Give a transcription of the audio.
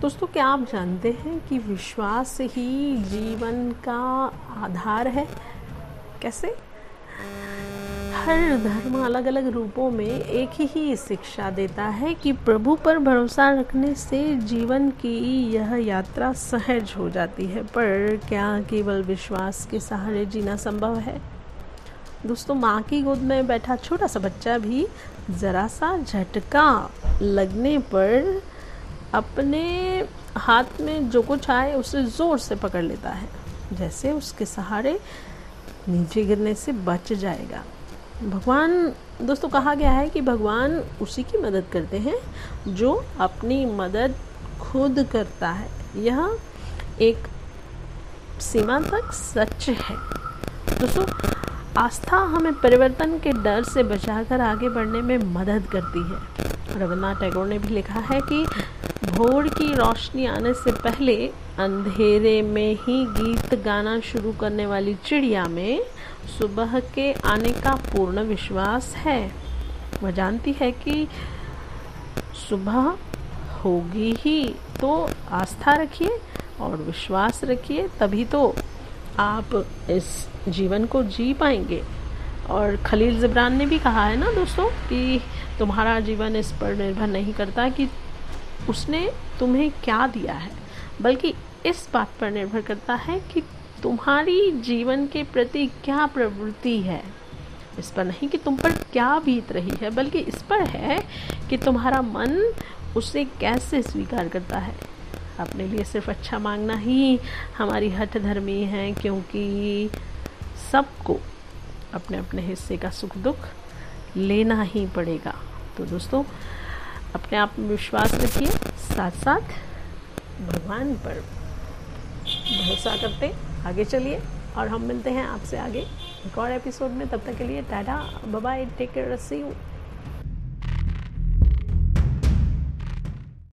दोस्तों, क्या आप जानते हैं कि विश्वास ही जीवन का आधार है? कैसे? हर धर्म अलग अलग रूपों में एक ही शिक्षा देता है कि प्रभु पर भरोसा रखने से जीवन की यह यात्रा सहज हो जाती है। पर क्या केवल विश्वास के सहारे जीना संभव है? दोस्तों, माँ की गोद में बैठा छोटा सा बच्चा भी ज़रा सा झटका लगने पर अपने हाथ में जो कुछ आए, उसे ज़ोर से पकड़ लेता है। जैसे उसके सहारे नीचे गिरने से बच जाएगा। भगवान, दोस्तों, कहा गया है कि भगवान उसी की मदद करते हैं जो अपनी मदद खुद करता है। यह एक सीमा तक सच है। दोस्तों, आस्था हमें परिवर्तन के डर से बचाकर आगे बढ़ने में मदद करती है। रविन्द्रनाथ टैगोर ने भी लिखा है कि भोर की रोशनी आने से पहले अंधेरे में ही गीत गाना शुरू करने वाली चिड़िया में सुबह के आने का पूर्ण विश्वास है। वह जानती है कि सुबह होगी ही तो आस्था रखिए और विश्वास रखिए, तभी तो आप इस जीवन को जी पाएँगे। और खलील जबरान ने भी कहा है ना दोस्तों कि तुम्हारा जीवन इस पर निर्भर नहीं करता कि उसने तुम्हें क्या दिया है, बल्कि इस बात पर निर्भर करता है कि तुम्हारी जीवन के प्रति क्या प्रवृत्ति है। इस पर नहीं कि तुम पर क्या बीत रही है, बल्कि इस पर है कि तुम्हारा मन उसे कैसे स्वीकार करता है। अपने लिए सिर्फ़ अच्छा मांगना ही हमारी हठ धर्मी है, क्योंकि सबको अपने अपने हिस्से का सुख दुख लेना ही पड़ेगा। तो दोस्तों, अपने आप में विश्वास रखिए साथ साथ भगवान पर भरोसा करते आगे चलिए और हम मिलते हैं आपसे आगे एक और एपिसोड में। तब तक के लिए tata bye take care see you